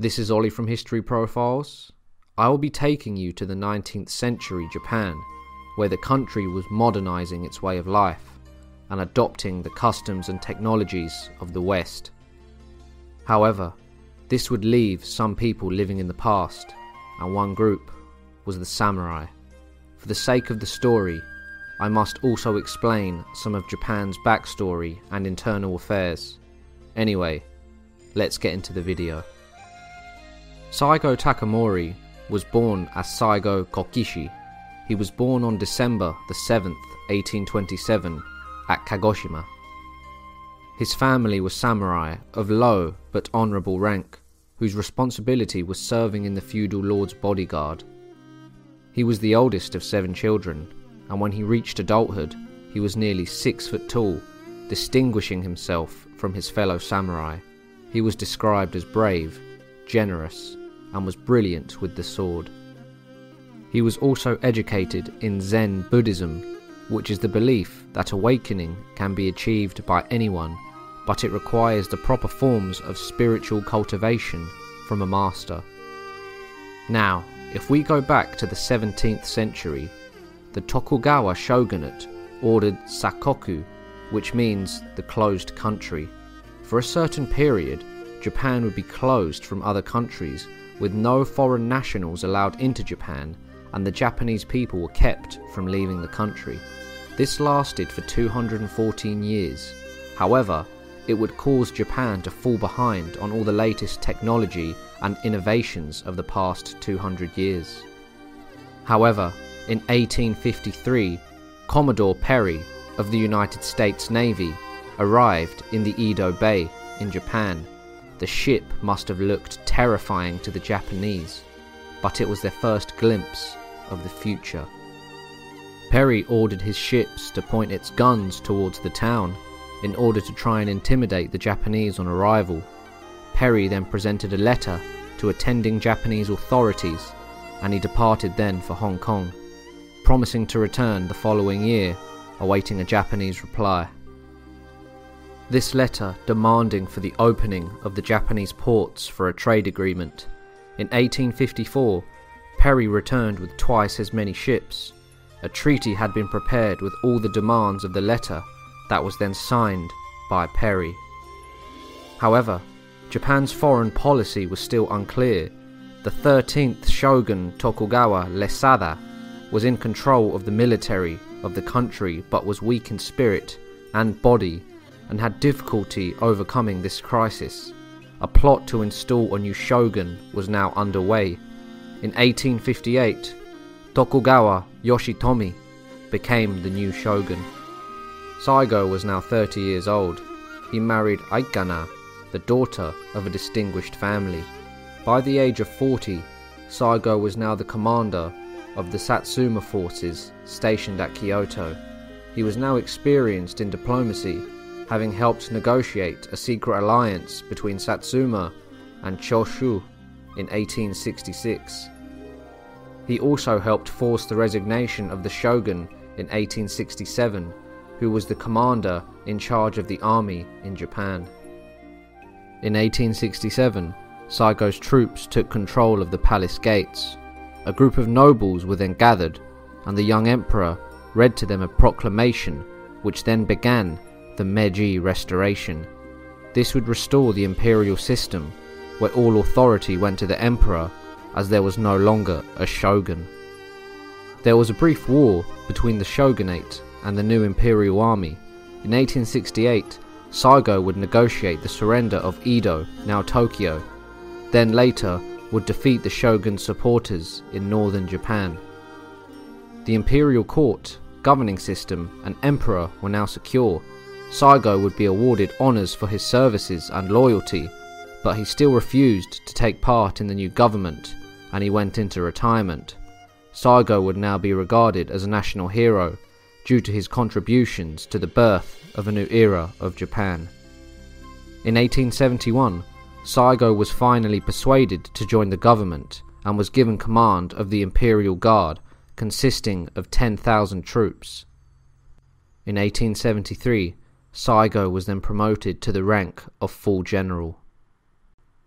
This is Ollie from History Profiles. I will be taking you to the 19th century Japan, where the country was modernizing its way of life and adopting the customs and technologies of the West. However, this would leave some people living in the past, and one group was the samurai. For the sake of the story, I must also explain some of Japan's backstory and internal affairs. Anyway, let's get into the video. Saigo Takamori was born as Saigo Kokichi. He was born on December the 7th, 1827, at Kagoshima. His family was samurai of low but honourable rank, whose responsibility was serving in the feudal lord's bodyguard. He was the oldest of seven children, and when he reached adulthood, he was nearly six foot tall, distinguishing himself from his fellow samurai. He was described as brave, generous, and was brilliant with the sword. He was also educated in Zen Buddhism, which is the belief that awakening can be achieved by anyone, but it requires the proper forms of spiritual cultivation from a master. Now, if we go back to the 17th century, the Tokugawa shogunate ordered Sakoku, which means the closed country. For a certain period, Japan would be closed from other countries, with no foreign nationals allowed into Japan, and the Japanese people were kept from leaving the country. This lasted for 214 years. However, it would cause Japan to fall behind on all the latest technology and innovations of the past 200 years. However, in 1853, Commodore Perry of the United States Navy arrived in the Edo Bay in Japan. The ship must have looked terrifying to the Japanese, but it was their first glimpse of the future. Perry ordered his ships to point its guns towards the town in order to try and intimidate the Japanese on arrival. Perry then presented a letter to attending Japanese authorities and he departed then for Hong Kong, promising to return the following year, awaiting a Japanese reply. This letter demanding for the opening of the Japanese ports for a trade agreement. In 1854, Perry returned with twice as many ships. A treaty had been prepared with all the demands of the letter that was then signed by Perry. However, Japan's foreign policy was still unclear. The 13th shogun Tokugawa Ieyasu was in control of the military of the country but was weak in spirit and body and had difficulty overcoming this crisis. A plot to install a new shogun was now underway. In 1858, Tokugawa Yoshitomi became the new shogun. Saigo was now 30 years old. He married Aikana, the daughter of a distinguished family. By the age of 40, Saigo was now the commander of the Satsuma forces stationed at Kyoto. He was now experienced in diplomacy, having helped negotiate a secret alliance between Satsuma and Choshu in 1866. He also helped force the resignation of the shogun in 1867 who was the commander in charge of the army in Japan. In 1867, Saigo's troops took control of the palace gates. A group of nobles were then gathered, and the young emperor read to them a proclamation which then began the Meiji Restoration. This would restore the imperial system, where all authority went to the emperor as there was no longer a shogun. There was a brief war between the shogunate and the new imperial army. In 1868, Saigo would negotiate the surrender of Edo, now Tokyo, then later would defeat the shogun's supporters in northern Japan. The imperial court, governing system, and emperor were now secure. Saigo would be awarded honours for his services and loyalty, but he still refused to take part in the new government and he went into retirement. Saigo would now be regarded as a national hero due to his contributions to the birth of a new era of Japan. In 1871, Saigo was finally persuaded to join the government and was given command of the Imperial Guard, consisting of 10,000 troops. In 1873, Saigo was then promoted to the rank of full general.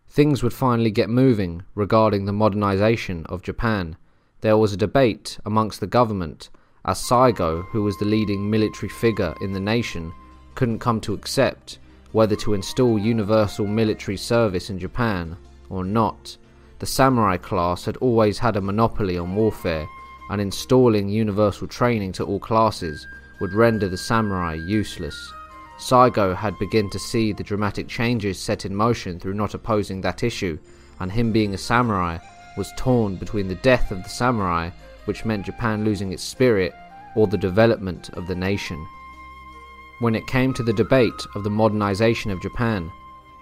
things would finally get moving regarding the modernization of Japan. There was a debate amongst the government as Saigo, who was the leading military figure in the nation, couldn't come to accept whether to install universal military service in Japan or not. The samurai class had always had a monopoly on warfare, and installing universal training to all classes would render the samurai useless. Saigo had begun to see the dramatic changes set in motion through not opposing that issue, and him being a samurai was torn between the death of the samurai, which meant Japan losing its spirit, or the development of the nation. When it came to the debate of the modernization of Japan,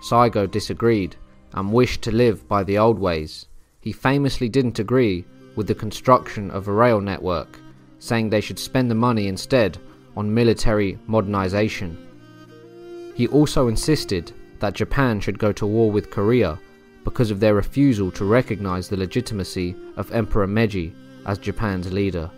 Saigo disagreed and wished to live by the old ways. He famously didn't agree with the construction of a rail network, saying they should spend the money instead on military modernization. He also insisted that Japan should go to war with Korea because of their refusal to recognize the legitimacy of Emperor Meiji as Japan's leader.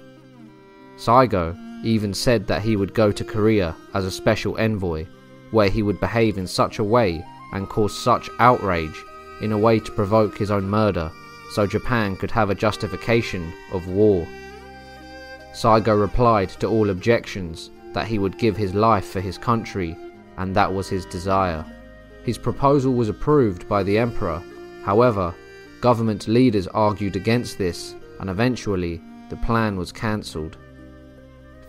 Saigo even said that he would go to Korea as a special envoy, where he would behave in such a way and cause such outrage in a way to provoke his own murder, so Japan could have a justification of war. Saigo replied to all objections that he would give his life for his country, and that was his desire. His proposal was approved by the emperor, however, government leaders argued against this, and eventually the plan was cancelled.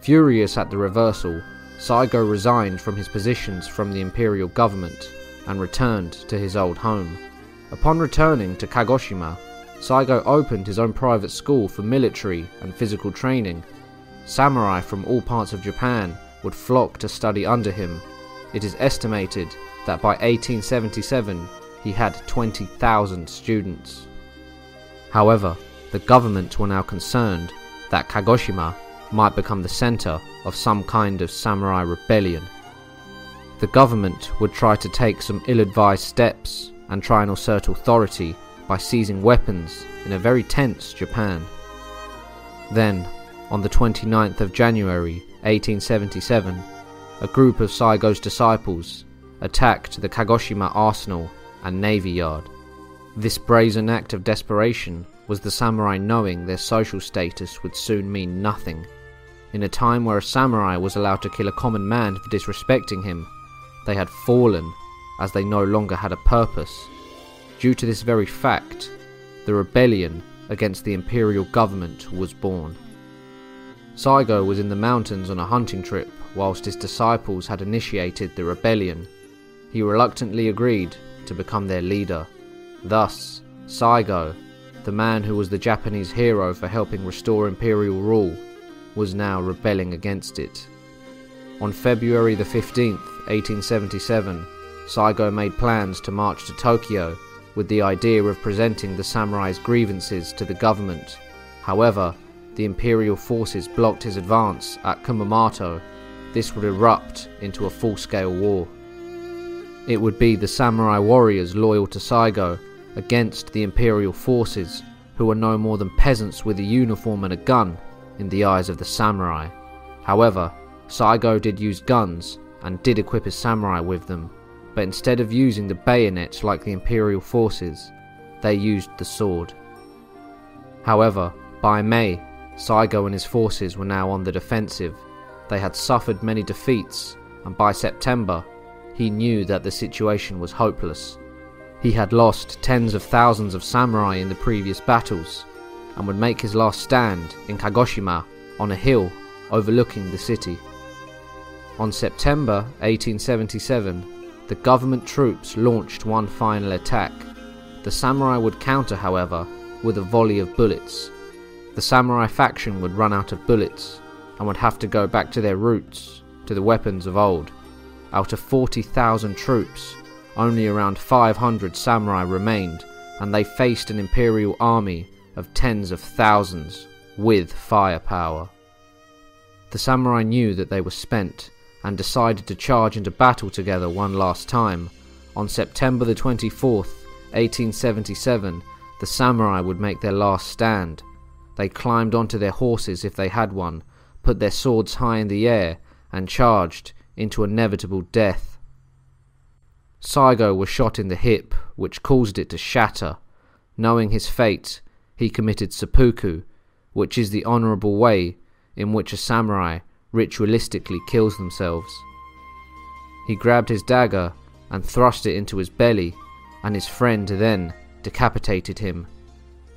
Furious at the reversal, Saigo resigned from his positions from the imperial government and returned to his old home. Upon returning to Kagoshima, Saigo opened his own private school for military and physical training. Samurai from all parts of Japan would flock to study under him. It is estimated that by 1877 he had 20,000 students. However, the government were now concerned that Kagoshima might become the center of some kind of samurai rebellion the government would try to take some ill advised steps and try and assert authority by seizing weapons in a very tense Japan. Then, on the 29th of January 1877, a group of Saigo's disciples attacked the Kagoshima arsenal and navy yard. This brazen act of desperation was the samurai knowing their social status would soon mean nothing. In a time where a samurai was allowed to kill a common man for disrespecting him, they had fallen as they no longer had a purpose. Due to this very fact, the rebellion against the imperial government was born. Saigo was in the mountains on a hunting trip whilst his disciples had initiated the rebellion. He reluctantly agreed to become their leader. Thus, Saigo, the man who was the Japanese hero for helping restore imperial rule, was now rebelling against it. On February the 15th, 1877, Saigo made plans to march to Tokyo with the idea of presenting the samurai's grievances to the government. However, the imperial forces blocked his advance at Kumamoto. This would erupt into a full scale war. It would be the samurai warriors loyal to Saigo against the imperial forces, who were no more than peasants with a uniform and a gun in the eyes of the samurai. However, Saigo did use guns and did equip his samurai with them, but instead of using the bayonet like the imperial forces, they used the sword. However, by May, Saigo and his forces were now on the defensive. They had suffered many defeats, and by September, he knew that the situation was hopeless. He had lost tens of thousands of samurai in the previous battles, and would make his last stand in Kagoshima on a hill overlooking the city. On September 1877, the government troops launched one final attack. The samurai would counter, however, with a volley of bullets. The samurai faction would run out of bullets and would have to go back to their roots, to the weapons of old. Out of 40,000 troops, only around 500 samurai remained, and they faced an imperial army of tens of thousands with firepower. The samurai knew that they were spent and decided to charge into battle together one last time. On September the 24th, 1877, the samurai would make their last stand. They climbed onto their horses if they had one, put their swords high in the air, and charged into inevitable death. Saigo was shot in the hip, which caused it to shatter. Knowing his fate, he committed seppuku, which is the honorable way in which a samurai ritualistically kills themselves. He grabbed his dagger and thrust it into his belly, and his friend then decapitated him.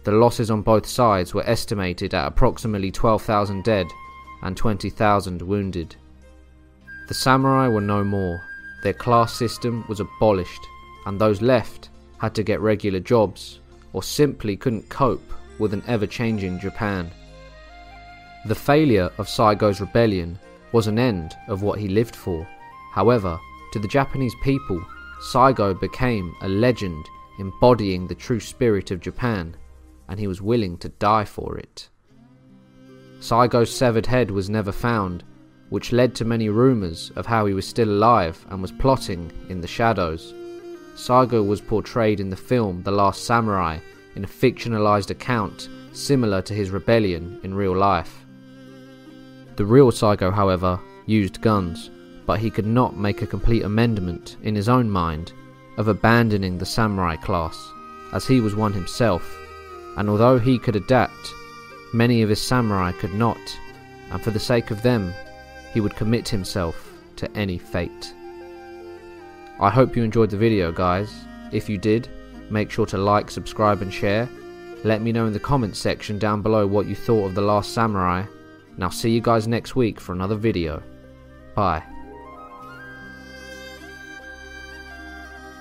The losses on both sides were estimated at approximately 12,000 dead and 20,000 wounded. The samurai were no more, their class system was abolished, and those left had to get regular jobs or simply couldn't cope with an ever changing Japan. The failure of Saigo's rebellion was an end of what he lived for. However, to the Japanese people, Saigo became a legend embodying the true spirit of Japan, and he was willing to die for it. Saigo's severed head was never found, which led to many rumours of how he was still alive and was plotting in the shadows. Saigo was portrayed in the film The Last Samurai in a fictionalized account similar to his rebellion in real life. The real Saigo, however, used guns, but he could not make a complete amendment in his own mind of abandoning the samurai class, as he was one himself, and although he could adapt, many of his samurai could not, and for the sake of them, he would commit himself to any fate. I hope you enjoyed the video, guys. If you did, make sure to like, subscribe, and share. Let me know in the comments section down below what you thought of The Last Samurai, and I'll see you guys next week for another video. Bye.